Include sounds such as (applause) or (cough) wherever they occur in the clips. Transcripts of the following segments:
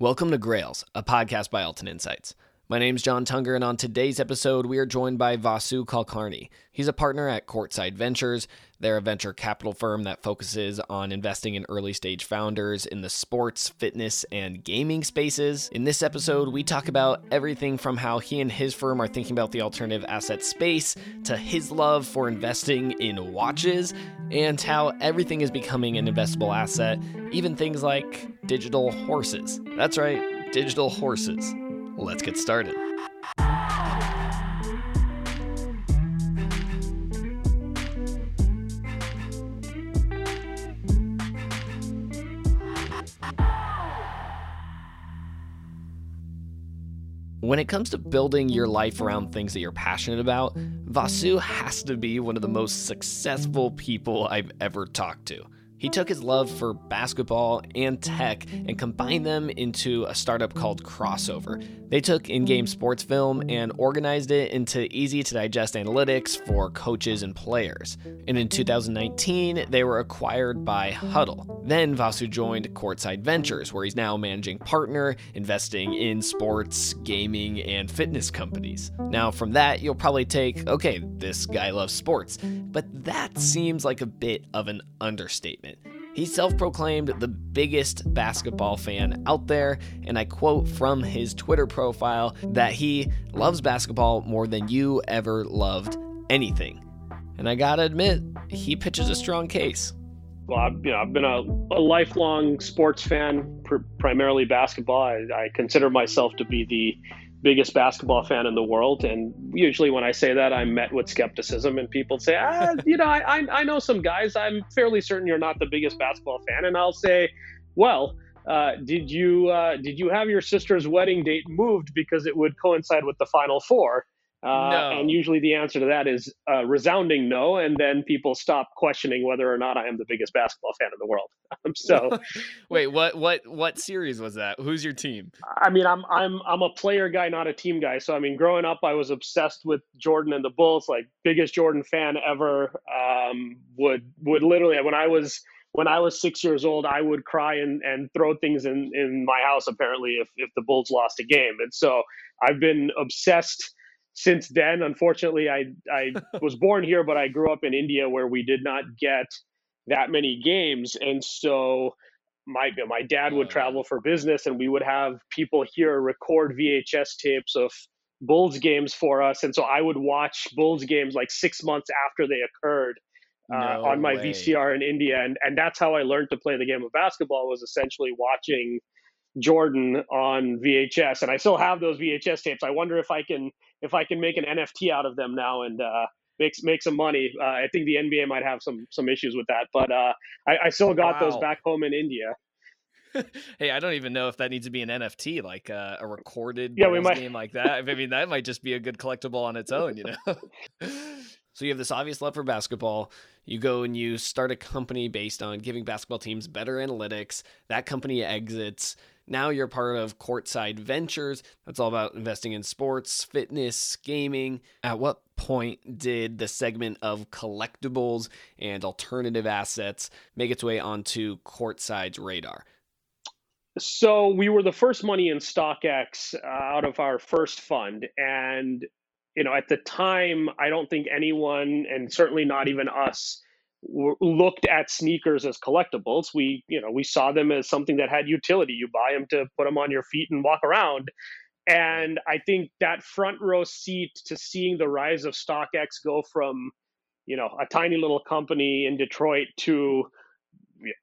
Welcome to Grails, a podcast by Altan Insights. My name's John Tunger, and on today's episode, we are joined by Vasu Kulkarni. He's a partner at Courtside Ventures. They're a venture capital firm that focuses on investing in early stage founders in the sports, fitness, and gaming spaces. In this episode, we talk about everything from how he and his firm are thinking about the alternative asset space to his love for investing in watches and how everything is becoming an investable asset, even things like digital horses. That's right, digital horses. Let's get started. When it comes to building your life around things that you're passionate about, Vasu has to be one of the most successful people I've ever talked to. He took his love for basketball and tech and combined them into a startup called Krossover. They took in game sports film and organized it into easy to digest analytics for coaches and players. And in 2019, they were acquired by Hudl. Then Vasu joined Courtside Ventures, where he's now managing partner, investing in sports, gaming, and fitness companies. Now, from that, you'll probably take, okay, this guy loves sports, but that seems like a bit of an understatement. He's self proclaimed the biggest basketball fan out there, and I quote from his Twitter profile that he loves basketball more than you ever loved anything. And I gotta admit, he pitches a strong case. Well, I've, you know, I've been a, a lifelong sports fan, pr- primarily basketball. I, I consider myself to be the biggest basketball fan in the world. And usually when I say that, I'm met with skepticism and people say, ah, you know, I, I know some guys. I'm fairly certain you're not the biggest basketball fan. And I'll say, well, uh, did you uh, did you have your sister's wedding date moved because it would coincide with the Final Four? Uh, no. And usually the answer to that is a resounding no. And then people stop questioning whether or not I am the biggest basketball fan in the world. (laughs) Um, so, (laughs) wait, what what what series was that? Who's your team? I mean, I'm I'm I'm a player guy, not a team guy. So I mean, growing up, I was obsessed with Jordan and the Bulls. Like biggest Jordan fan ever. Um, would would literally when I was when I was six years old, I would cry and, and throw things in, in my house, apparently, if, if the Bulls lost a game. And so I've been obsessed since then, unfortunately, I I (laughs) was born here, but I grew up in India where we did not get that many games, and so my my dad would travel for business, and we would have people here record VHS tapes of Bulls games for us, and so I would watch Bulls games like six months after they occurred. Uh, no on my way. VCR in India, and and that's how I learned to play the game of basketball was essentially watching Jordan on VHS, and I still have those VHS tapes. I wonder if I can if I can make an NFT out of them now and uh, make make some money. Uh, I think the NBA might have some some issues with that, but uh, I, I, still got wow. those back home in India. (laughs) hey, I don't even know if that needs to be an NFT, like uh, a recorded yeah, we might... game like that. I mean, that might just be a good collectible on its own, you know. (laughs) so you have this obvious love for basketball. You go and you start a company based on giving basketball teams better analytics. That company exits now you're part of Courtside Ventures. That's all about investing in sports, fitness, gaming. At what point did the segment of collectibles and alternative assets make its way onto Courtside's radar? So we were the first money in StockX uh, out of our first fund, and you know at the time I don't think anyone, and certainly not even us, looked at sneakers as collectibles. We, you know, we saw them as something that had utility. You buy them to put them on your feet and walk around. And I think that front row seat to seeing the rise of StockX go from, you know, a tiny little company in Detroit to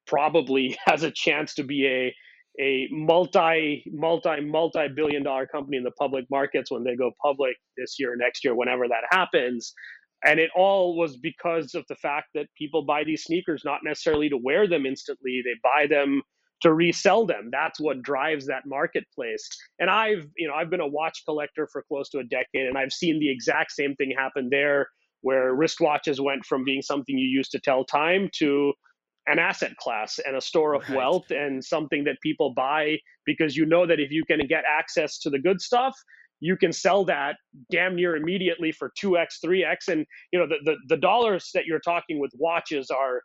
probably (laughs) has a chance to be a a multi multi multi billion dollar company in the public markets when they go public this year next year whenever that happens and it all was because of the fact that people buy these sneakers not necessarily to wear them instantly they buy them to resell them that's what drives that marketplace and i've you know i've been a watch collector for close to a decade and i've seen the exact same thing happen there where wristwatches went from being something you used to tell time to an asset class and a store of right. wealth and something that people buy because you know that if you can get access to the good stuff you can sell that damn near immediately for 2x 3x and you know the, the, the dollars that you're talking with watches are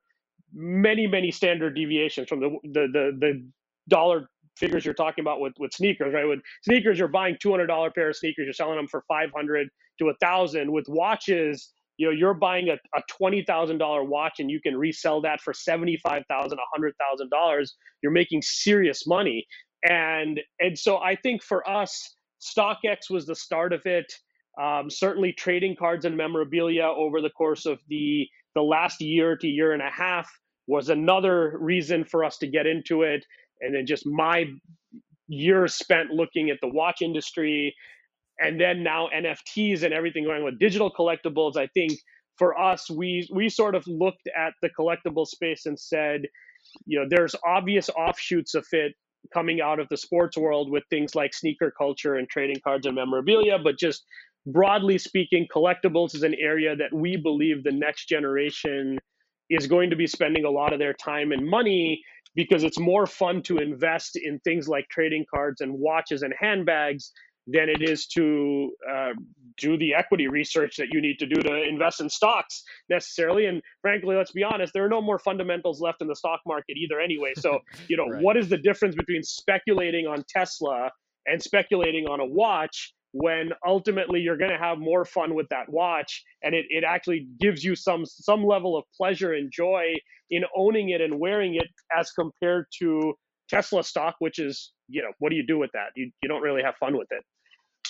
many many standard deviations from the the the, the dollar figures you're talking about with with sneakers, right? With sneakers, you're buying two hundred dollar pair of sneakers, you're selling them for five hundred to a thousand. With watches, you know, you're buying a, a twenty thousand dollar watch and you can resell that for seventy five thousand, a hundred thousand dollars. You're making serious money, and and so I think for us, StockX was the start of it. Um, certainly, trading cards and memorabilia over the course of the the last year to year and a half was another reason for us to get into it. And then just my years spent looking at the watch industry, and then now NFTs and everything going with digital collectibles. I think for us, we we sort of looked at the collectible space and said, you know, there's obvious offshoots of it coming out of the sports world with things like sneaker culture and trading cards and memorabilia, but just broadly speaking, collectibles is an area that we believe the next generation is going to be spending a lot of their time and money because it's more fun to invest in things like trading cards and watches and handbags than it is to uh, do the equity research that you need to do to invest in stocks necessarily. And frankly, let's be honest, there are no more fundamentals left in the stock market either, anyway. So, (laughs) you know, right. what is the difference between speculating on Tesla and speculating on a watch? when ultimately you're going to have more fun with that watch and it, it actually gives you some some level of pleasure and joy in owning it and wearing it as compared to tesla stock which is you know what do you do with that you, you don't really have fun with it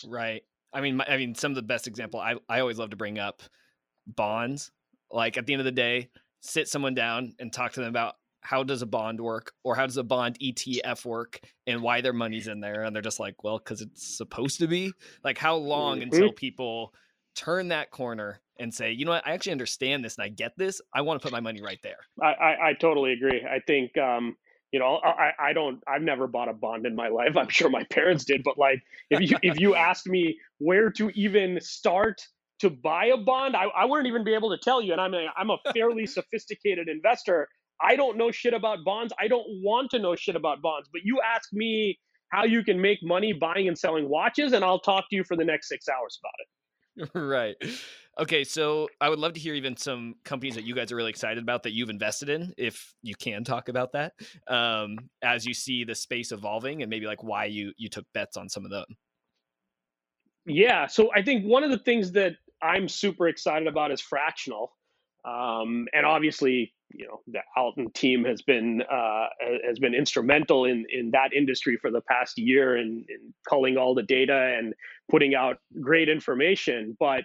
right. I mean i mean some of the best example i, I always love to bring up bonds. Like at the end of the day sit someone down and talk to them about how does a bond work or how does a bond ETF work and why their money's in there. And they're just like well cuz it's supposed to be. Like how long mm-hmm. until people turn that corner and say you know what? I actually understand this and I get this. I want to put my money right there. I I, I totally agree. I think um you know I, I don't i've never bought a bond in my life i'm sure my parents did but like if you if you asked me where to even start to buy a bond I, I wouldn't even be able to tell you and i'm a, i'm a fairly (laughs) sophisticated investor I don't know shit about bonds. I don't want to know shit about bonds. But you ask me how you can make money buying and selling watches, and I'll talk to you for the next six hours about it. (laughs) right. Okay, so I would love to hear even some companies that you guys are really excited about that you've invested in, if you can talk about that, um, as you see the space evolving, and maybe like why you you took bets on some of them. Yeah, so I think one of the things that I'm super excited about is fractional, um, and obviously you know the Altan team has been uh, has been instrumental in in that industry for the past year in, in culling all the data and putting out great information. But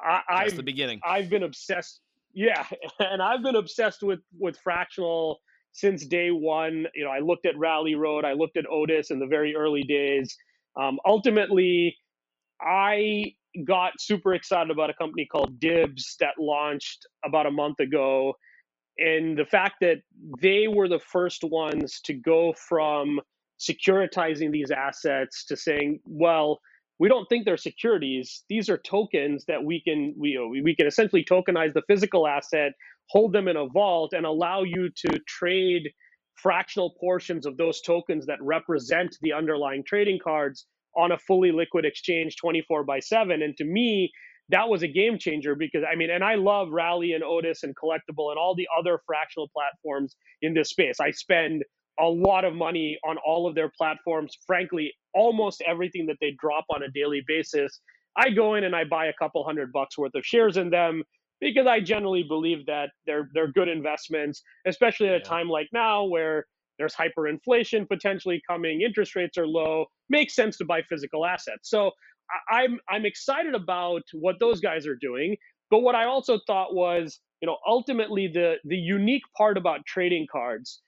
I, That's the beginning. I've been obsessed. Yeah, (laughs) and I've been obsessed with with fractional since day one. You know, I looked at Rally Road, I looked at Otis in the very early days. Um, ultimately, I got super excited about a company called Dibbs that launched about a month ago and the fact that they were the first ones to go from securitizing these assets to saying, well, we don't think they're securities. These are tokens that we can we we can essentially tokenize the physical asset, hold them in a vault, and allow you to trade fractional portions of those tokens that represent the underlying trading cards on a fully liquid exchange 24 by 7 and to me that was a game changer because I mean, and I love Rally and Otis and Collectible and all the other fractional platforms in this space. I spend a lot of money on all of their platforms. Frankly, almost everything that they drop on a daily basis, I go in and I buy a couple hundred bucks worth of shares in them because I generally believe that they're they're good investments, especially at a time like now where there's hyperinflation potentially coming, interest rates are low, makes sense to buy physical assets. So I'm I'm excited about what those guys are doing. But what I also thought was, you know, ultimately the the unique part about trading cards,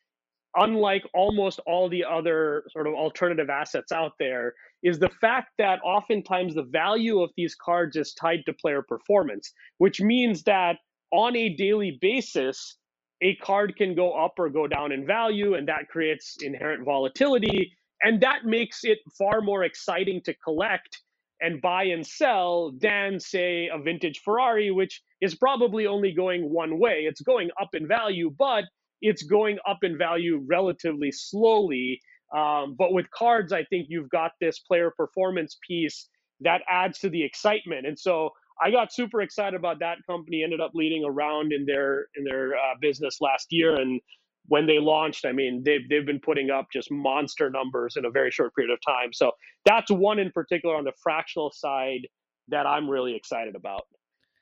unlike almost all the other sort of alternative assets out there, is the fact that oftentimes the value of these cards is tied to player performance, which means that on a daily basis, a card can go up or go down in value, and that creates inherent volatility. And that makes it far more exciting to collect and buy and sell than say a vintage Ferrari, which is probably only going one way. It's going up in value, but it's going up in value relatively slowly. Um, but with cards, I think you've got this player performance piece that adds to the excitement. And so I got super excited about that company. Ended up leading a round in their in their uh, business last year, and when they launched, I mean, they've they've been putting up just monster numbers in a very short period of time. So that's one in particular on the fractional side that I'm really excited about.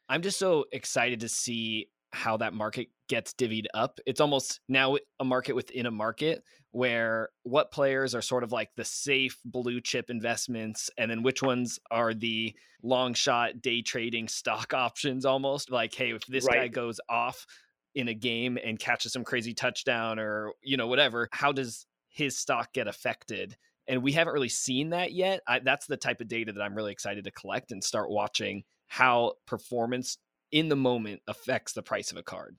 I'm just so excited to see how that market gets divvied up. It's almost now a market within a market where what players are sort of like the safe blue chip investments and then which ones are the long shot day trading stock (laughs) options almost like hey if this right. guy goes off in a game and catches some crazy touchdown or you know whatever how does his stock get affected and we haven't really seen that yet I, that's the type of data that i'm really excited to collect and start watching how performance in the moment affects the price of a card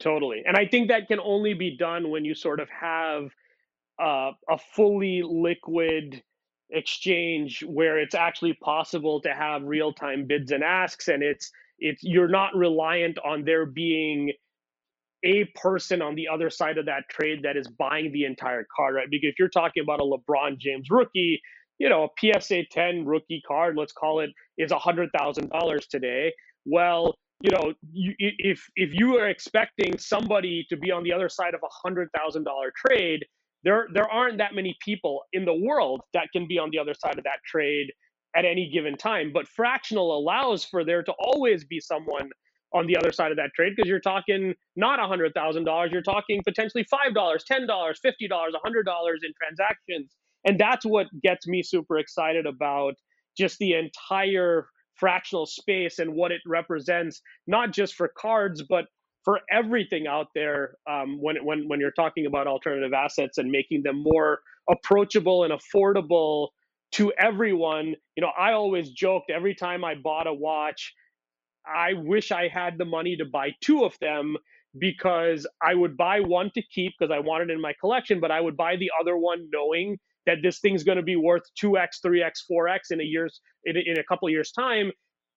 totally and i think that can only be done when you sort of have uh, a fully liquid exchange where it's actually possible to have real-time bids and asks and it's it's you're not reliant on there being a person on the other side of that trade that is buying the entire card, right? Because if you're talking about a LeBron James rookie, you know, a PSA 10 rookie card, let's call it, is $100,000 today. Well, you know, you, if if you are expecting somebody to be on the other side of a hundred thousand dollar trade, there there aren't that many people in the world that can be on the other side of that trade at any given time. But fractional allows for there to always be someone on the other side of that trade because you're talking not a hundred thousand dollars, you're talking potentially five dollars, ten dollars, fifty dollars, a hundred dollars in transactions, and that's what gets me super excited about just the entire fractional space and what it represents, not just for cards but for everything out there. Um, when when when you're talking about alternative assets and making them more approachable and affordable to everyone, you know, I always joked every time I bought a watch I wish I had the money to buy two of them because I would buy one to keep because I wanted it in my collection, but I would buy the other one knowing that this thing's going to be worth 2x, 3x, 4x in a year's in a, in a couple years time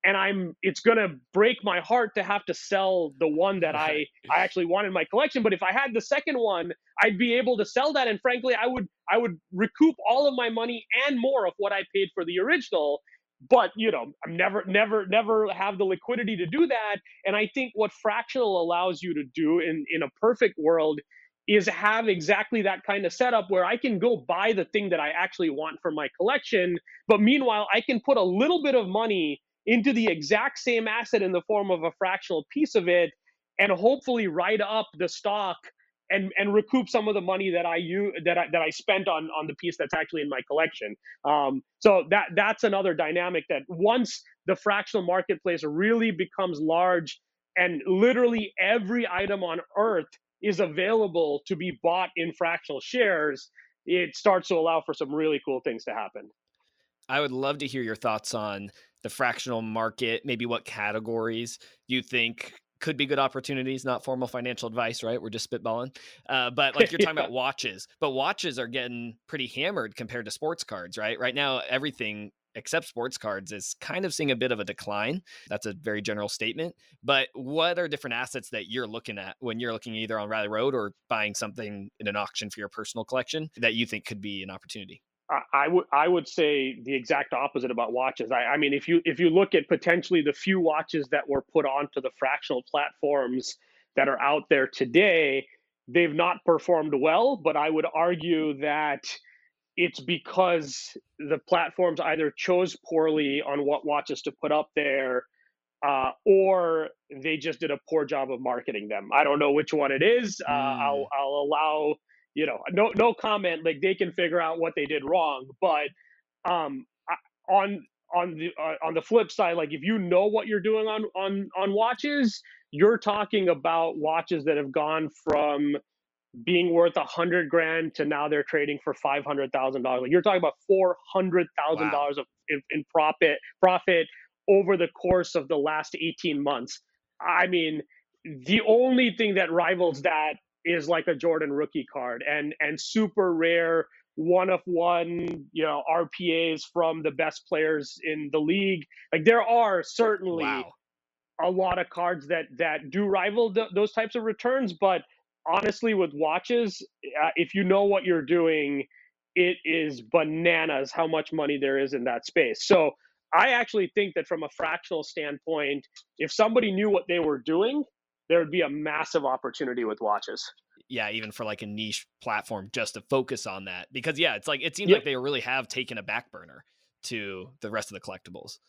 and I'm it's going to break my heart to have to sell the one that I I actually want in my collection, but if I had the second one, I'd be able to sell that and frankly, I would I would recoup all of my money and more of what I paid for the original but you know i'm never never never have the liquidity to do that and i think what fractional allows you to do in in a perfect world is have exactly that kind of setup where i can go buy the thing that i actually want for my collection but meanwhile i can put a little bit of money into the exact same asset in the form of a fractional piece of it and hopefully write up the stock and and recoup some of the money that I use that I, that I spent on on the piece that's actually in my collection. Um, so that that's another dynamic that once the fractional marketplace really becomes large and literally every item on earth is available to be bought in fractional shares, it starts to allow for some really cool things to happen. I would love to hear your thoughts on the fractional market, maybe what categories you think could be good opportunities, not formal financial advice, right? We're just spitballing. Uh, but like you're (laughs) talking yeah. about watches, but watches are getting pretty hammered compared to sports cards, right? Right now, everything except sports cards is kind of seeing a bit of a decline. That's a very general statement. But what are different assets that you're looking at when you're looking either on Rally Road or buying something in an auction for your personal collection that you think could be an opportunity? I would I would say the exact opposite about watches. I, I mean, if you if you look at potentially the few watches that were put onto the fractional platforms that are out there today, they've not performed well. But I would argue that it's because the platforms either chose poorly on what watches to put up there, uh, or they just did a poor job of marketing them. I don't know which one it is. Uh, mm. I'll I'll allow you know, no no comment. Like they can figure out what they did wrong. But um, on on the uh, on the flip side, like if you know what you're doing on on on watches, you're talking about watches that have gone from being worth a hundred grand to now they're trading for five hundred thousand dollars. Like you're talking about four hundred thousand wow. dollars of in, in profit profit over the course of the last eighteen months. I mean, the only thing that rivals that is like a Jordan rookie card and and super rare one of one you know RPAs from the best players in the league. Like there are certainly wow. a lot of cards that that do rival th- those types of returns, but honestly, with watches, uh, if you know what you're doing, it is bananas how much money there is in that space. So I actually think that from a fractional standpoint, if somebody knew what they were doing, there would be a massive opportunity with watches. Yeah, even for like a niche platform just to focus on that. Because yeah, it's like it seems yep. like they really have taken a back burner to the rest of the collectibles.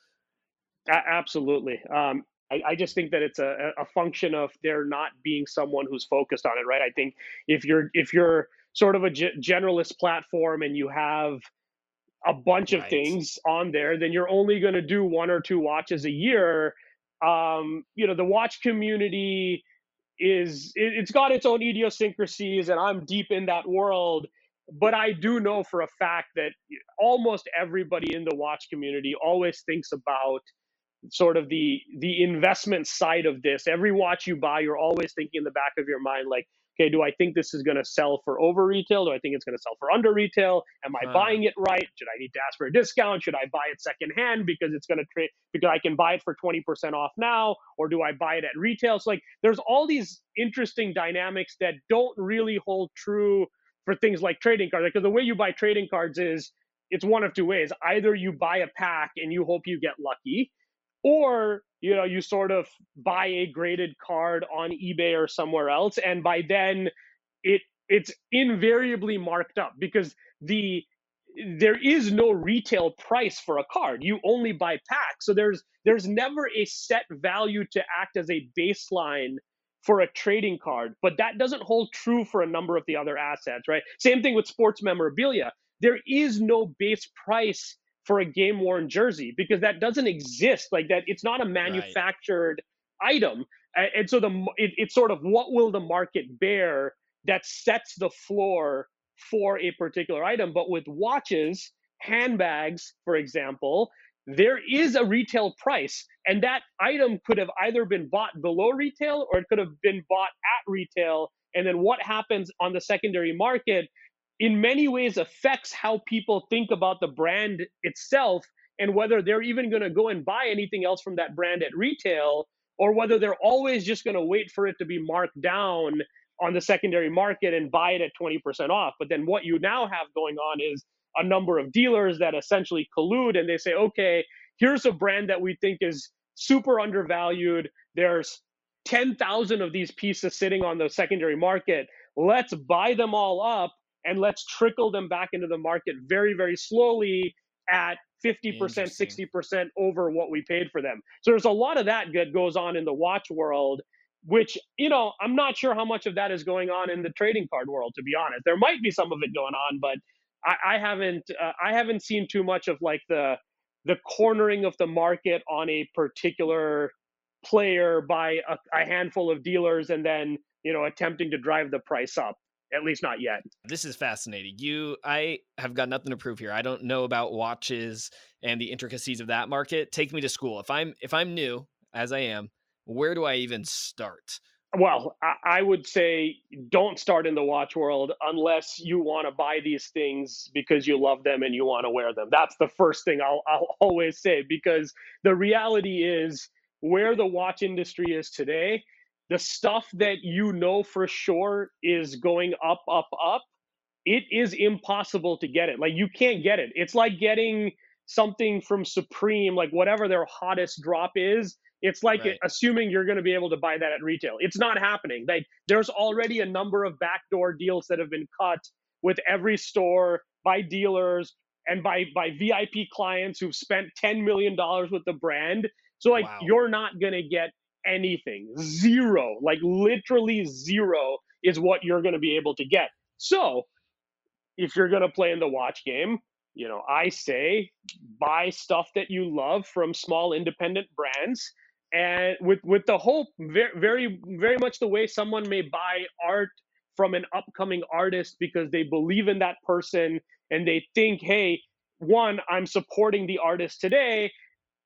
A- absolutely. Um, I, I, just think that it's a, a function of there not being someone who's focused on it, right? I think if you're if you're sort of a g- generalist platform and you have a bunch right. of things on there, then you're only going to do one or two watches a year. Um, you know, the watch community is it, it's got its own idiosyncrasies, and I'm deep in that world. But I do know for a fact that almost everybody in the watch community always thinks about sort of the the investment side of this. Every watch you buy, you're always thinking in the back of your mind, like, okay, do I think this is going to sell for over retail? Do I think it's going to sell for under retail? Am I uh, buying it right? Should I need to ask for a discount? Should I buy it secondhand because it's going to trade because I can buy it for 20% off now? Or do I buy it at retail? So like there's all these interesting dynamics that don't really hold true for things like trading cards. Because the way you buy trading cards is it's one of two ways. Either you buy a pack and you hope you get lucky, or you know you sort of buy a graded card on ebay or somewhere else and by then it it's invariably marked up because the there is no retail price for a card. You only buy packs. So there's there's never a set value to act as a baseline for a trading card but that doesn't hold true for a number of the other assets right? Same thing with sports memorabilia. There is no base price for a game worn jersey because that doesn't exist like that it's not a manufactured right. item and so the it, it's sort of what will the market bear that sets the floor for a particular item. But with watches handbags for example there is a retail price and that item could have either been bought below retail or it could have been bought at retail. And then what happens on the secondary market in many ways affects how people think about the brand itself and whether they're even going to go and buy anything else from that brand at retail or whether they're always just going to wait for it to be marked down on the secondary market and buy it at 20% off. But then what you now have going on is a number of dealers that essentially collude and they say, okay, here's a brand that we think is super undervalued. There's 10,000 of these pieces sitting on the secondary market. Let's buy them all up and let's trickle them back into the market very, very slowly at 50%, 60% over what we paid for them. So there's a lot of that that goes on in the watch world, which, you know, I'm not sure how much of that is going on in the trading card world, to be honest. There might be some of it going on, but I, I haven't uh, I haven't seen too much of like the the cornering of the market on a particular player by a, a handful of dealers and then you know attempting to drive the price up at least not yet. This is fascinating. You, I have got nothing to prove here. I don't know about watches and the intricacies of that market. Take me to school. If I'm if I'm new, as I am, where do I even start? Well, I would say don't start in the watch world unless you want to buy these things because you love them and you want to wear them. That's the first thing I'll, I'll (laughs) always say because the reality is where the watch industry is today the stuff that you know for sure is going up, up, up, it is impossible to get it. Like you can't get it. It's like getting something from Supreme, like whatever their hottest drop is. It's like right. assuming you're going to be able to buy that at retail. It's not happening. Like there's already a number of backdoor deals that have been cut with every store by dealers and by by VIP clients who've spent 10 million dollars with the brand. So like wow. you're not going to get anything. Zero, like literally zero is what you're going to be able to get. So, if you're going to play in the watch game, you know, I say buy stuff that you love from small independent brands and with with the hope very very very much the way someone may buy art from an upcoming artist because they believe in that person and they think, "Hey, one, I'm supporting the artist today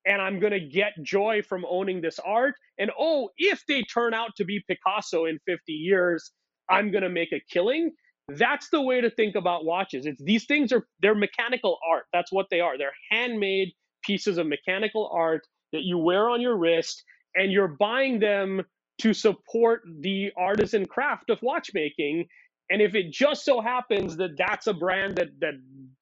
and I'm going to get joy from owning this art. And oh, if they turn out to be Picasso in 50 years, I'm going to make a killing. That's the way to think about watches. It's these things are they're mechanical art. That's what they are. They're handmade pieces of mechanical art that you wear on your wrist and you're buying them to support the artisan craft of watchmaking. And if it just so happens that that's a brand that that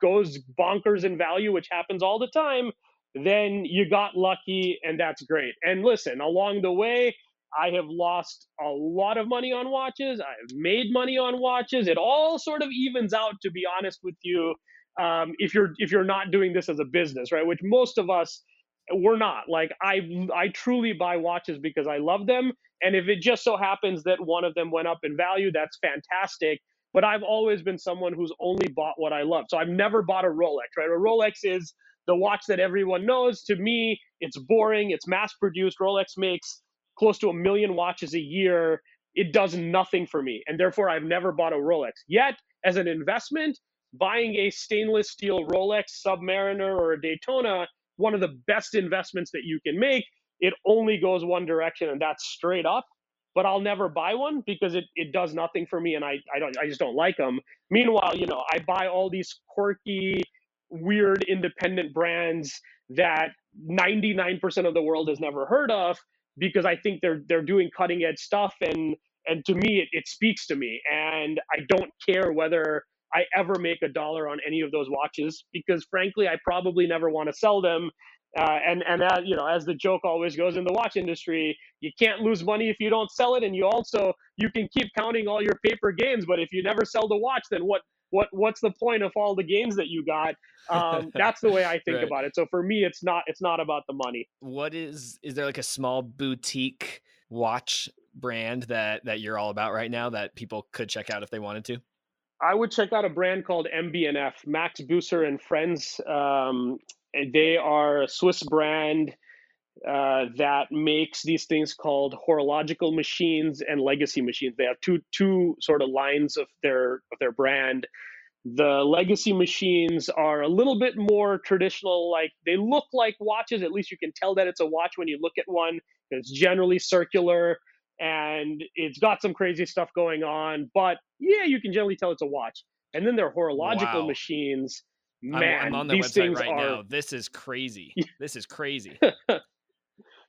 goes bonkers in value, which happens all the time, then you got lucky and that's great. And listen, along the way, I have lost a lot of money on watches. I've made money on watches. It all sort of evens out, to be honest with you. Um, if you're if you're not doing this as a business, right? Which most of us we're not. Like I I truly buy watches because I love them, and if it just so happens that one of them went up in value, that's fantastic. But I've always been someone who's only bought what I love. So I've never bought a Rolex, right? A Rolex is the watch that everyone knows. To me, it's boring. It's mass produced. Rolex makes close to a million watches a year. It does nothing for me. And therefore, I've never bought a Rolex. Yet, as an investment, buying a stainless steel Rolex Submariner or a Daytona, one of the best investments that you can make. It only goes one direction, and that's straight up. But I'll never buy one because it, it does nothing for me, and I, I don't I just don't like them. Meanwhile, you know, I buy all these quirky, weird independent brands that 99% of the world has never heard of because I think they're they're doing cutting edge stuff and and to me it, it speaks to me. And I don't care whether I ever make a dollar on any of those watches because frankly I probably never want to sell them. Uh, and and uh, you know as the joke always goes in the watch industry you can't lose money if you don't sell it. And you also you can keep counting all your paper gains but if you never sell the watch then what what what's the point of all the games that you got? Um, (laughs) that's the way i think right. about it. So for me it's not it's not about the money. What is is there like a small boutique watch brand that that you're all about right now that people could check out if they wanted to? I would check out a brand called MB&F, Max Büsser and Friends. Um, they are a Swiss brand uh, that makes these things called horological machines and legacy machines. They have two two sort of lines of their of their brand. The legacy machines are a little bit more traditional, like they look like watches. At least you can tell that it's a watch when you look at one. It's generally circular and it's got some crazy stuff going on, but yeah, you can generally tell it's a watch. And then their horological wow. machines, man, I'm, I'm on their these website right are... now. This is crazy. (laughs) this is crazy. (laughs)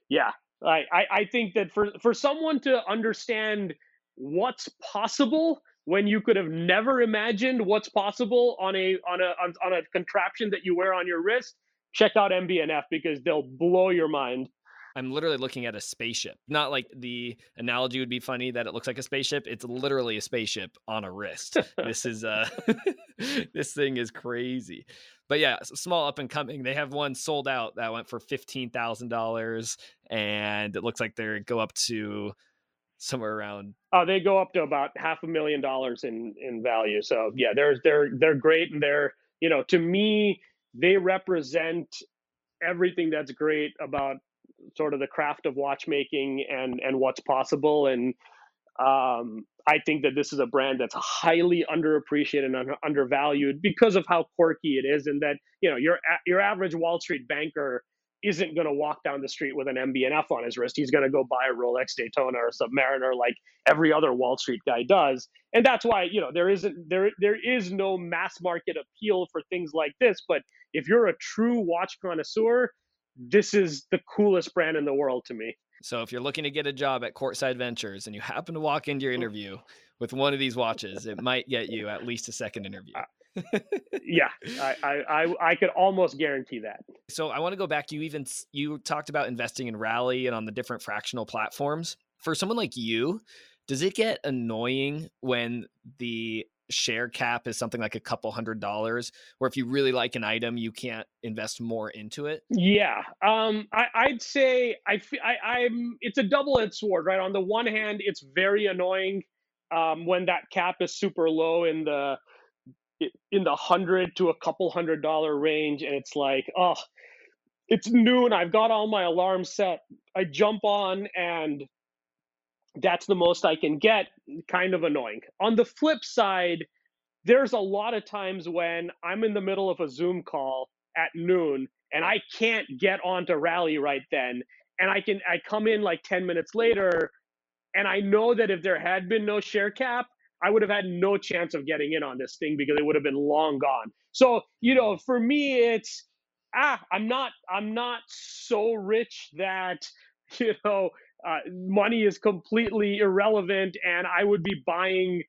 yeah, I, I, I think that for for someone to understand what's possible when you could have never imagined what's possible on a on a on, on a contraption that you wear on your wrist, check out MB&F because they'll blow your mind. I'm literally looking at a spaceship. Not like the analogy would be funny that it looks like a spaceship. It's literally a spaceship on a wrist. (laughs) this is uh (laughs) this thing is crazy. But yeah, small up and coming. They have one sold out that went for fifteen thousand dollars, and it looks like they go up to somewhere around. Oh, they go up to about half a million dollars in in value. So yeah, they're they're they're great, and they're you know to me they represent everything that's great about sort of the craft of watchmaking and and what's possible and um, I think that this is a brand that's highly underappreciated and under, undervalued because of how quirky it is, and that you know your your average Wall Street banker isn't going to walk down the street with an MB&F on his wrist. He's going to go buy a Rolex Daytona or Submariner like every other Wall Street guy does, and that's why you know there isn't there there is no mass market appeal for things like this. But if you're a true watch connoisseur, this is the coolest brand in the world to me. So if you're looking to get a job at Courtside Ventures and you happen to walk into your interview with one of these watches, it might get you at least a second interview. Uh, (laughs) yeah, I, I I could almost guarantee that. So I want to go back. You even you talked about investing in Rally and on the different fractional platforms. For someone like you, does it get annoying when the share cap is something like a couple hundred dollars where if you really like an item you can't invest more into it? Yeah um I, would say I, I i'm it's a double-edged sword right? On the one hand it's very annoying um when that cap is super low in the in the hundred to a couple hundred dollar range and it's like oh it's noon i've got all my alarms set i jump on and that's the most I can get, kind of annoying. On the flip side, there's a lot of times when I'm in the middle of a Zoom call at noon and I can't get onto Rally right then. And I can I come in like 10 minutes later and I know that if there had been no share cap, I would have had no chance of getting in on this thing because it would have been long gone. So, you know, for me it's ah, I'm not I'm not so rich that, (laughs) you know, uh, money is completely irrelevant and I would be buying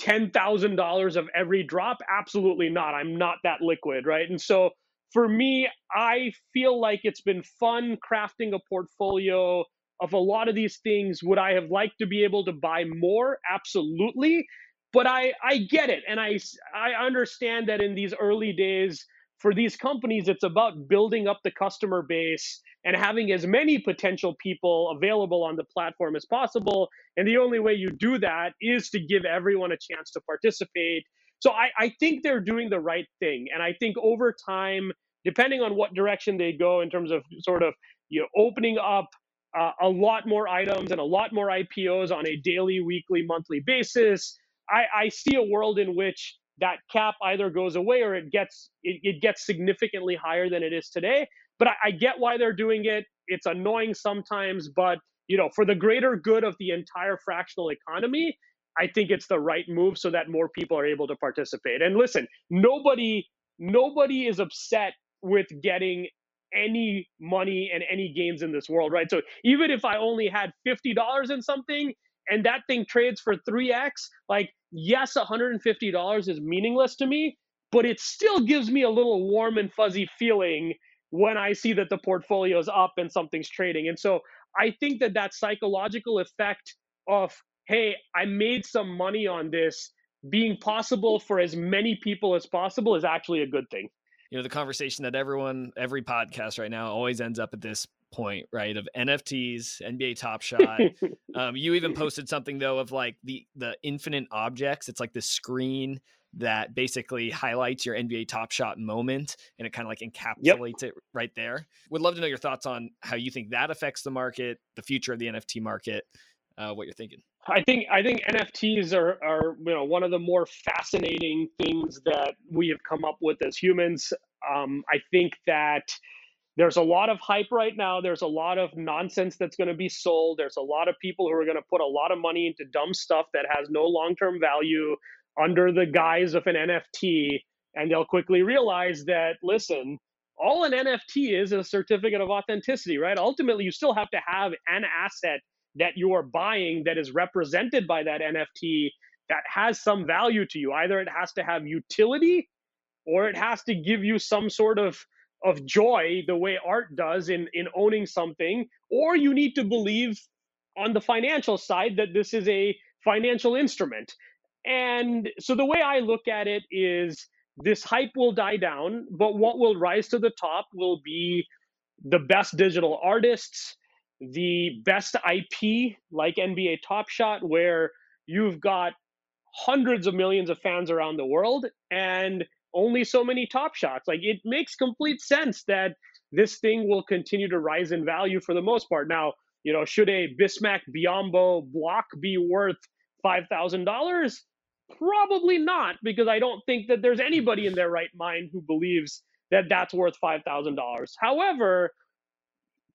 $10,000 of every drop? Absolutely not. I'm not that liquid, right? And so for me, I feel like it's been fun crafting a portfolio of a lot of these things. Would I have liked to be able to buy more? Absolutely. But I, I get it. And I, I understand that in these early days, for these companies, it's about building up the customer base and having as many potential people available on the platform as possible. And the only way you do that is to give everyone a chance to participate. So I, I think they're doing the right thing. And I think over time, depending on what direction they go in terms of sort of you know opening up uh, a lot more items and a lot more IPOs on a daily, weekly, monthly basis. I, I see a world in which that cap either goes away or it gets it, it gets significantly higher than it is today. But I, I get why they're doing it. It's annoying sometimes, but you know, for the greater good of the entire fractional economy, I think it's the right move so that more people are able to participate. And listen, nobody nobody is upset with getting any money and any gains in this world, right? So even if I only had $50 in something and that thing trades for 3x, like, yes, $150 is meaningless to me, but it still gives me a little warm and fuzzy feeling when I see that the portfolio is up and something's trading. And so I think that that psychological effect of, hey, I made some money on this being possible for as many people as possible is actually a good thing you know the conversation that everyone every podcast right now always ends up at this point right of nfts nba top shot (laughs) um, you even posted something though of like the the infinite objects it's like the screen that basically highlights your nba top shot moment and it kind of like encapsulates yep. it right there would love to know your thoughts on how you think that affects the market the future of the nft market uh, what you're thinking I think I think NFTs are are you know one of the more fascinating things that we have come up with as humans. Um, I think that there's a lot of hype right now. There's a lot of nonsense that's going to be sold. There's a lot of people who are going to put a lot of money into dumb stuff that has no long term value under the guise of an NFT, and they'll quickly realize that listen. All an NFT is is a certificate of authenticity, right? Ultimately, you still have to have an asset that you are buying that is represented by that NFT that has some value to you. Either it has to have utility or it has to give you some sort of of joy the way art does in in owning something or you need to believe on the financial side that this is a financial instrument. And so the way I look at it is this hype will die down, but what will rise to the top will be the best digital artists, the best IP like NBA Top Shot, where you've got hundreds of millions of fans around the world and only so many top shots. Like it makes complete sense that this thing will continue to rise in value for the most part. Now, you know, should a Bismack Biombo block be worth $5,000? Probably not, because I don't think that there's anybody in their right mind who believes that that's worth $5,000. However,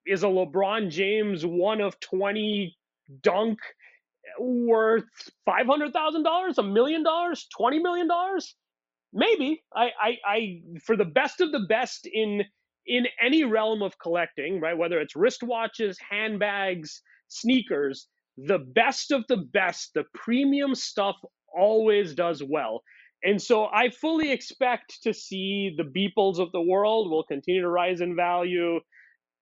is a LeBron James one of 20 dunk worth $500,000, a million dollars, $20 million? Maybe. I, I, I, for the best of the best in, in any realm of collecting, right? Whether it's wristwatches, handbags, sneakers, the best of the best, the premium stuff always does well. And so I fully expect to see the Beeples of the world will continue to rise in value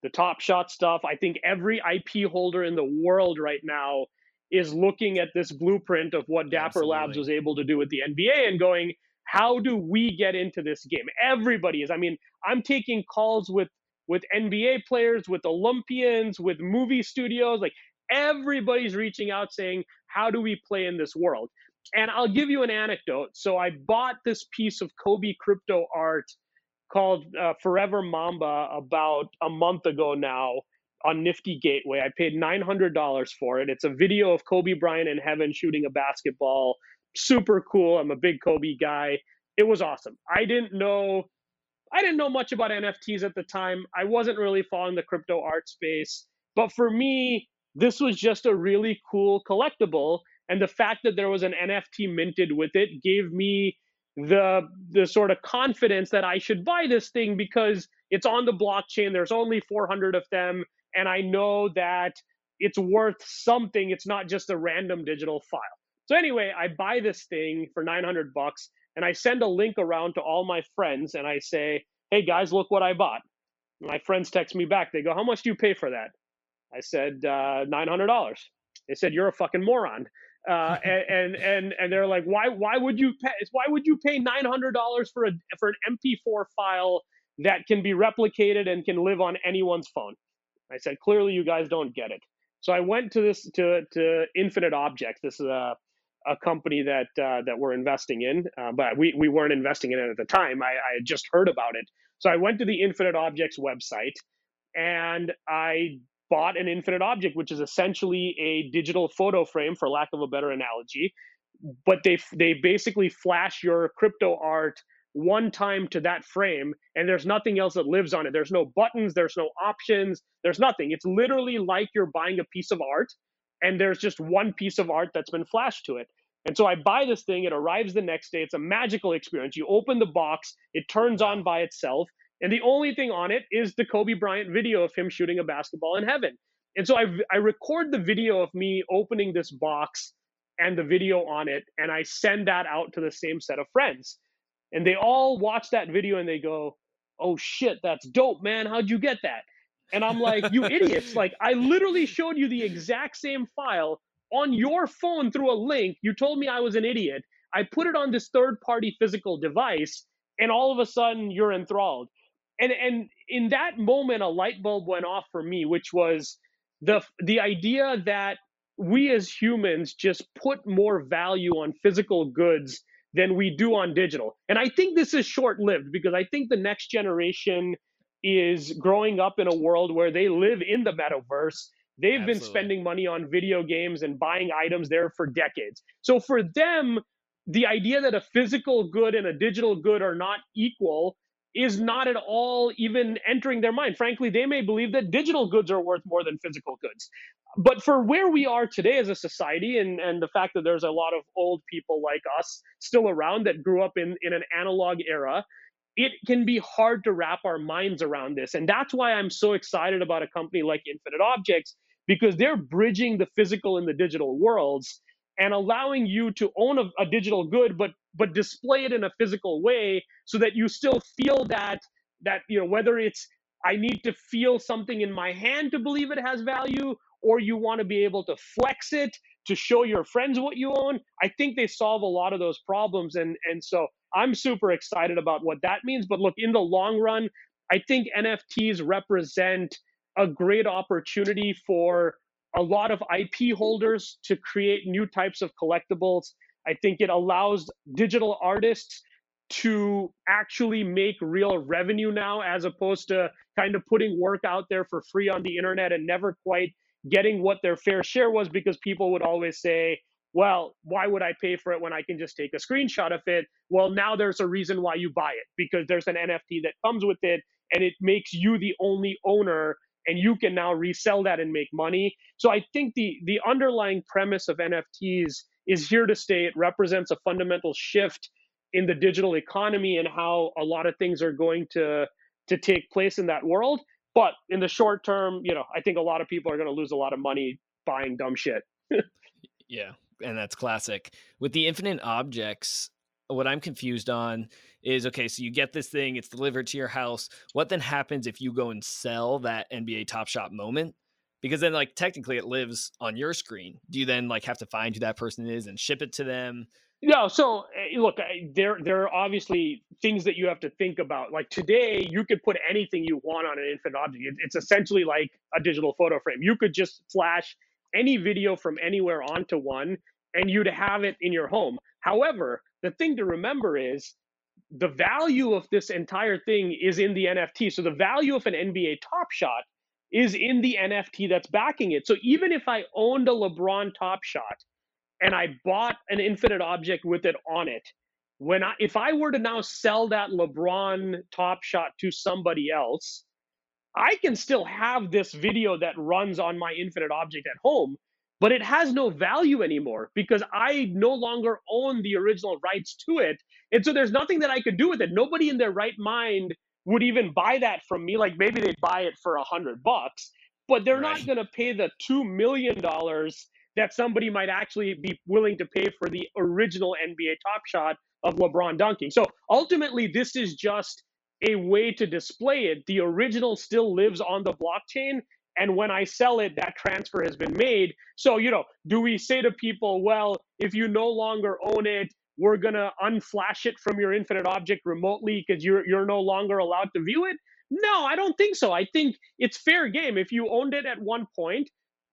the top shot stuff. I think every IP holder in the world right now is looking at this blueprint of what Dapper Absolutely. Labs was able to do with the NBA and going, how do we get into this game? Everybody is. I mean, I'm taking calls with with NBA players, with Olympians, with movie studios, like everybody's reaching out saying, how do we play in this world? And I'll give you an anecdote. So I bought this piece of Kobe crypto art called uh, Forever Mamba about a month ago now on Nifty Gateway. I paid $900 for it. It's a video of Kobe Bryant in heaven shooting a basketball. Super cool. I'm a big Kobe guy. It was awesome. I didn't know I didn't know much about NFTs at the time. I wasn't really following the crypto art space, but for me, this was just a really cool collectible and the fact that there was an NFT minted with it gave me the the sort of confidence that I should buy this thing because it's on the blockchain. There's only 400 of them, and I know that it's worth something. It's not just a random digital file. So anyway, I buy this thing for 900 bucks, and I send a link around to all my friends, and I say, "Hey guys, look what I bought." My friends text me back. They go, "How much do you pay for that?" I said, uh, $900. They said, you're a fucking moron. Uh, (laughs) and, and, and, and they're like, why, why would you pay, why would you pay $900 for a, for an MP4 file that can be replicated and can live on anyone's phone? I said, clearly you guys don't get it. So I went to this, to, to Infinite Objects. This is a, a company that uh, that we're investing in, uh, but we, we weren't investing in it at the time. I, I had just heard about it. So I went to the Infinite Objects website and I bought an infinite object, which is essentially a digital photo frame, for lack of a better analogy. But they they basically flash your crypto art one time to that frame, and there's nothing else that lives on it. There's no buttons, there's no options, there's nothing. It's literally like you're buying a piece of art, and there's just one piece of art that's been flashed to it. And so I buy this thing, it arrives the next day. It's a magical experience. You open the box, it turns on by itself, and the only thing on it is the Kobe Bryant video of him shooting a basketball in heaven. And so I, I record the video of me opening this box and the video on it, and I send that out to the same set of friends. And they all watch that video and they go, Oh shit, that's dope, man. How'd you get that? And I'm like, You idiots. Like, I literally showed you the exact same file on your phone through a link. You told me I was an idiot. I put it on this third party physical device, and all of a sudden you're enthralled and and in that moment a light bulb went off for me which was the the idea that we as humans just put more value on physical goods than we do on digital and i think this is short lived because i think the next generation is growing up in a world where they live in the metaverse they've Absolutely. been spending money on video games and buying items there for decades so for them the idea that a physical good and a digital good are not equal is not at all even entering their mind. Frankly, they may believe that digital goods are worth more than physical goods. But for where we are today as a society, and, and the fact that there's a lot of old people like us still around that grew up in, in an analog era, it can be hard to wrap our minds around this. And that's why I'm so excited about a company like Infinite Objects, because they're bridging the physical and the digital worlds and allowing you to own a, a digital good, but but display it in a physical way so that you still feel that that you know whether it's I need to feel something in my hand to believe it has value, or you want to be able to flex it to show your friends what you own. I think they solve a lot of those problems, and and so I'm super excited about what that means. But look, in the long run, I think NFTs represent a great opportunity for a lot of IP holders to create new types of collectibles I think it allows digital artists to actually make real revenue now as opposed to kind of putting work out there for free on the internet and never quite getting what their fair share was because people would always say, well, why would I pay for it when I can just take a screenshot of it? Well, now there's a reason why you buy it because there's an NFT that comes with it and it makes you the only owner and you can now resell that and make money. So I think the the underlying premise of NFTs is here to stay. It represents a fundamental shift in the digital economy and how a lot of things are going to to take place in that world. But in the short term, you know, I think a lot of people are going to lose a lot of money buying dumb shit. (laughs) yeah, and that's classic. With the infinite objects, what I'm confused on is okay, so you get this thing, it's delivered to your house. What then happens if you go and sell that NBA Top Shot moment? because then like technically it lives on your screen do you then like have to find who that person is and ship it to them no so eh, look there there are obviously things that you have to think about like today you could put anything you want on an infinite object it's essentially like a digital photo frame you could just flash any video from anywhere onto one and you'd have it in your home however the thing to remember is the value of this entire thing is in the nft so the value of an nba top shot is in the NFT that's backing it. So even if I owned a LeBron Top Shot and I bought an infinite object with it on it, when I if I were to now sell that LeBron Top Shot to somebody else, I can still have this video that runs on my infinite object at home, but it has no value anymore because I no longer own the original rights to it. And so there's nothing that I could do with it. Nobody in their right mind would even buy that from me. Like maybe they'd buy it for a hundred bucks, but they're right. not going to pay the two million dollars that somebody might actually be willing to pay for the original NBA Top Shot of LeBron dunking. So ultimately, this is just a way to display it. The original still lives on the blockchain, and when I sell it, that transfer has been made. So, you know, do we say to people, well, if you no longer own it, we're gonna unflash it from your infinite object remotely because you're you're no longer allowed to view it? No, I don't think so. I think it's fair game. If you owned it at one point,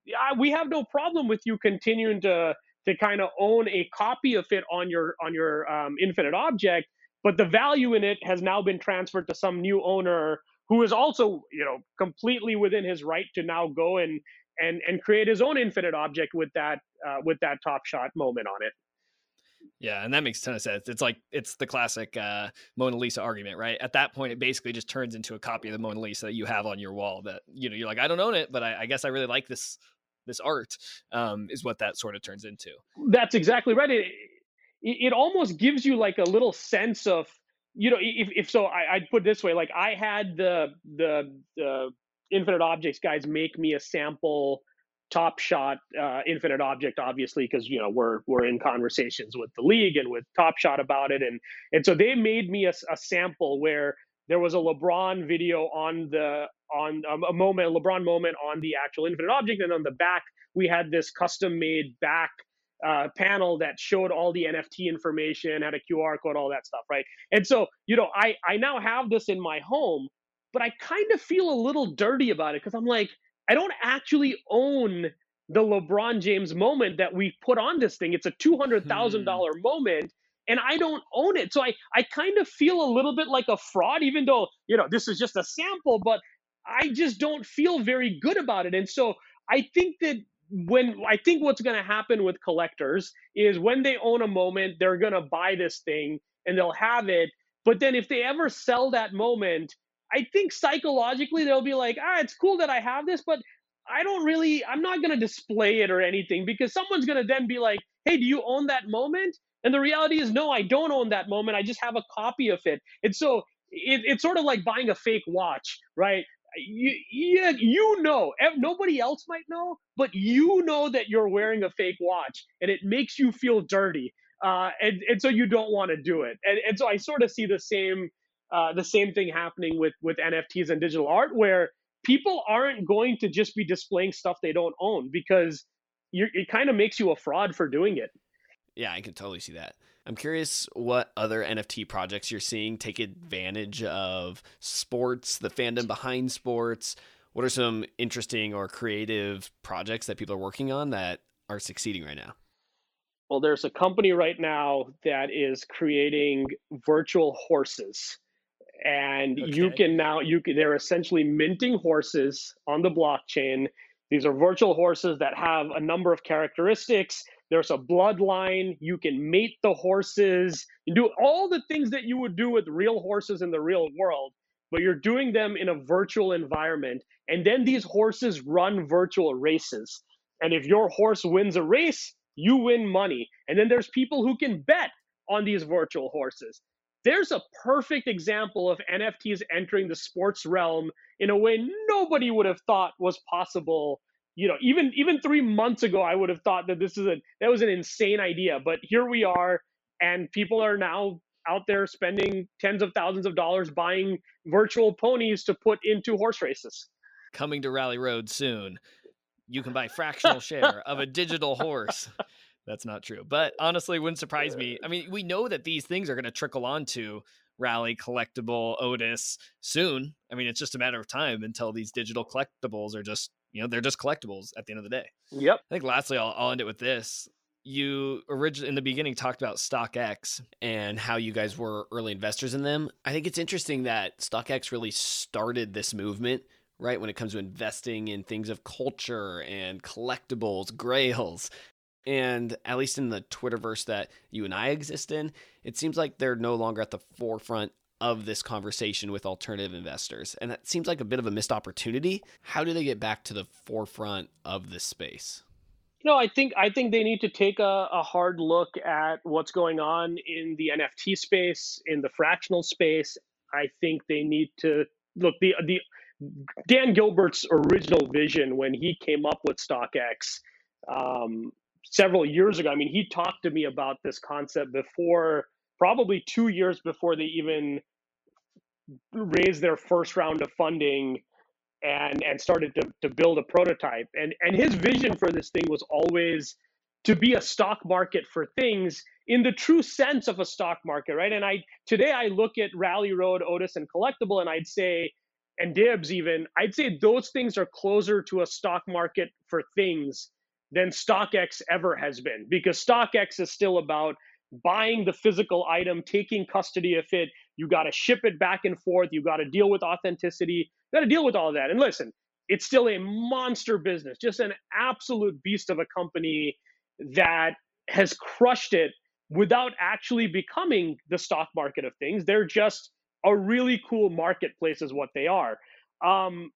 yeah, we have no problem with you continuing to to kind of own a copy of it on your on your um, infinite object but the value in it has now been transferred to some new owner who is also you know completely within his right to now go and and and create his own infinite object with that uh, with that top shot moment on it yeah, and that makes a ton of sense. It's like it's the classic uh, Mona Lisa argument, right? At that point, it basically just turns into a copy of the Mona Lisa that you have on your wall. That you know, you're like, I don't own it, but I, I guess I really like this this art. Um, is what that sort of turns into. That's exactly right. It, it almost gives you like a little sense of you know if, if so I, i'd put this way like i had the the the infinite objects guys make me a sample top shot uh, infinite object obviously because you know we're we're in conversations with the league and with top shot about it and and so they made me a, a sample where there was a lebron video on the on um, a moment a lebron moment on the actual infinite object and on the back we had this custom made back uh, panel that showed all the NFT information, had a QR code, all that stuff, right? And so, you know, I I now have this in my home, but I kind of feel a little dirty about it because I'm like, I don't actually own the LeBron James moment that we put on this thing. It's a two hundred thousand dollar hmm. moment, and I don't own it. So I I kind of feel a little bit like a fraud, even though you know this is just a sample, but I just don't feel very good about it. And so I think that when I think what's going to happen with collectors is when they own a moment, they're going to buy this thing and they'll have it. But then if they ever sell that moment, I think psychologically they'll be like, ah, it's cool that I have this, but I don't really, I'm not going to display it or anything because someone's going to then be like, hey, do you own that moment? And the reality is, no, I don't own that moment. I just have a copy of it. And so it, it's sort of like buying a fake watch, right? You, yeah, you know, nobody else might know, but you know that you're wearing a fake watch and it makes you feel dirty. Uh, and, and so you don't want to do it. And, and so I sort of see the same, uh, the same thing happening with, with NFTs and digital art where people aren't going to just be displaying stuff they don't own because it kind of makes you a fraud for doing it. Yeah, I can totally see that. I'm curious what other NFT projects you're seeing take advantage of sports, the fandom behind sports. What are some interesting or creative projects that people are working on that are succeeding right now? Well, there's a company right now that is creating virtual horses. And okay. you can now you can they're essentially minting horses on the blockchain. These are virtual horses that have a number of characteristics there's a bloodline. You can mate the horses. You do all the things that you would do with real horses in the real world, but you're doing them in a virtual environment. And then these horses run virtual races. And if your horse wins a race, you win money. And then there's people who can bet on these virtual horses. There's a perfect example of NFTs entering the sports realm in a way nobody would have thought was possible you know, even even three months ago, I would have thought that this is a that was an insane idea. But here we are, and people are now out there spending tens of thousands of dollars buying virtual ponies to put into horse races. Coming to Rally Road soon. You can buy fractional share of a digital horse. (laughs) That's not true. But honestly, wouldn't surprise me. I mean, we know that these things are going to trickle onto Rally, Collectible, Otis soon. I mean, it's just a matter of time until these digital collectibles are just you know they're just collectibles at the end of the day yep i think lastly i'll, I'll end it with this you originally in the beginning talked about StockX and how you guys were early investors in them. I think it's interesting that StockX really started this movement, right? When it comes to investing in things of culture and collectibles, grails. And at least in the Twitterverse that you and I exist in, it seems like they're no longer at the forefront of this conversation with alternative investors. And that seems like a bit of a missed opportunity. How do they get back to the forefront of this space? You know, I think I think they need to take a, a hard look at what's going on in the NFT space, in the fractional space. I think they need to look the the Dan Gilbert's original vision when he came up with StockX um, several years ago. I mean, he talked to me about this concept before probably two years before they even raised their first round of funding and and started to, to build a prototype. And and his vision for this thing was always to be a stock market for things in the true sense of a stock market, right? And I today I look at Rally Road, Otis, and Collectible, and I'd say, and Dibbs even, I'd say those things are closer to a stock market for things than StockX ever has been, because StockX is still about buying the physical item, taking custody of it. You got to ship it back and forth. You got to deal with authenticity. You got to deal with all that. And listen, it's still a monster business, just an absolute beast of a company that has crushed it without actually becoming the stock market of things. They're just a really cool marketplace, is what they are. Um,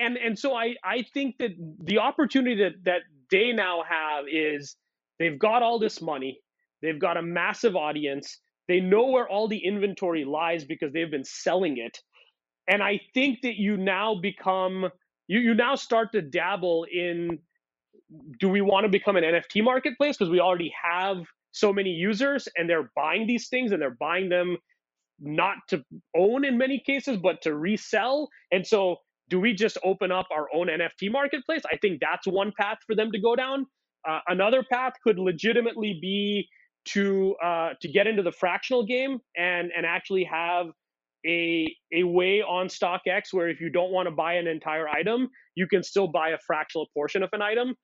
and and so I I think that the opportunity that that they now have is they've got all this money, they've got a massive audience, they know where all the inventory lies because they've been selling it, and I think that you now become you you now start to dabble in do we want to become an NFT marketplace? Because we already have so many users and they're buying these things and they're buying them not to own in many cases but to resell. And so do we just open up our own nft marketplace i think that's one path for them to go down uh, another path could legitimately be to uh, to get into the fractional game and and actually have a a way on StockX where if you don't want to buy an entire item, you can still buy a fractional portion of an item.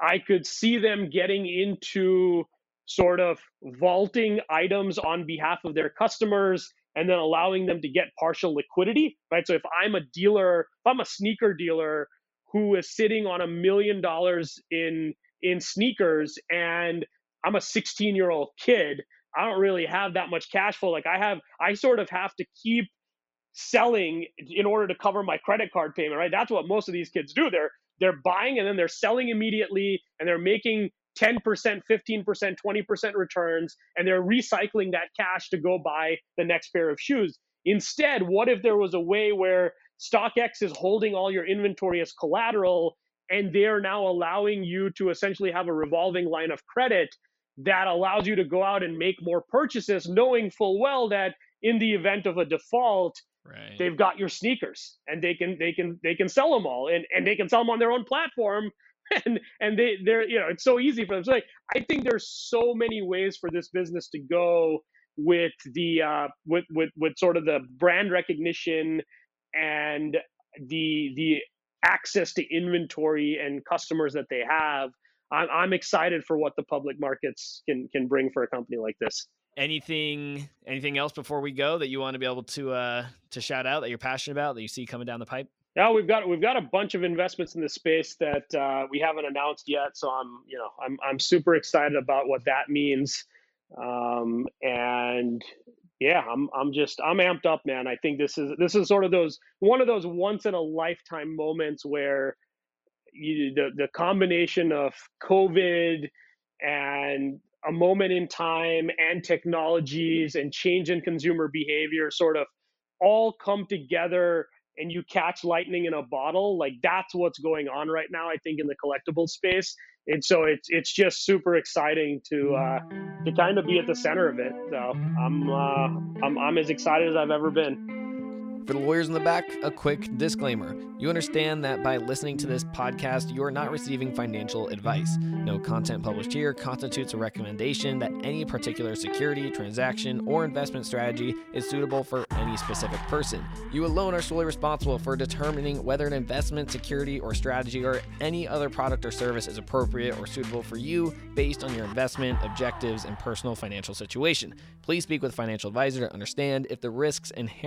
I could see them getting into sort of vaulting items on behalf of their customers and then allowing them to get partial liquidity, right? So if I'm a dealer, if I'm a sneaker dealer who is sitting on a million dollars in in sneakers and I'm a 16 year old kid, I don't really have that much cash flow. Like I have, I sort of have to keep selling in order to cover my credit card payment, right? That's what most of these kids do. They're they're buying and then they're selling immediately and they're making 10%, 15%, 20% returns and they're recycling that cash to go buy the next pair of shoes. Instead, what if there was a way where StockX is holding all your inventory as collateral and they're now allowing you to essentially have a revolving line of credit that allows you to go out and make more purchases knowing full well that in the event of a default Right. They've got your sneakers, and they can they can they can sell them all, and and they can sell them on their own platform, (laughs) and and they they're you know it's so easy for them. So like, I think there's so many ways for this business to go with the uh, with with with sort of the brand recognition and the the access to inventory and customers that they have. I'm I'm excited for what the public markets can can bring for a company like this anything anything else before we go that you want to be able to uh to shout out that you're passionate about that you see coming down the pipe yeah we've got we've got a bunch of investments in the space that uh, we haven't announced yet so i'm you know i'm i'm super excited about what that means. Um and yeah i'm i'm just i'm amped up man. I think this is this is sort of those one of those once in a lifetime moments where you, the the combination of covid and a moment in time and technologies and change in consumer behavior sort of all come together and you catch lightning in a bottle like that's what's going on right now i think in the collectible space. And so it's it's just super exciting to uh, to kind of be at the center of it. So i'm uh, I'm, I'm as excited as i've ever been for the lawyers in the back, a quick disclaimer. You understand that by listening to this podcast, you are not receiving financial advice. No content published here constitutes a recommendation that any particular security, transaction, or investment strategy is suitable for any specific person. You alone are solely responsible for determining whether an investment, security, or strategy or any other product or service is appropriate or suitable for you based on your investment, objectives, and personal financial situation. Please speak with a financial advisor to understand if the risks inherent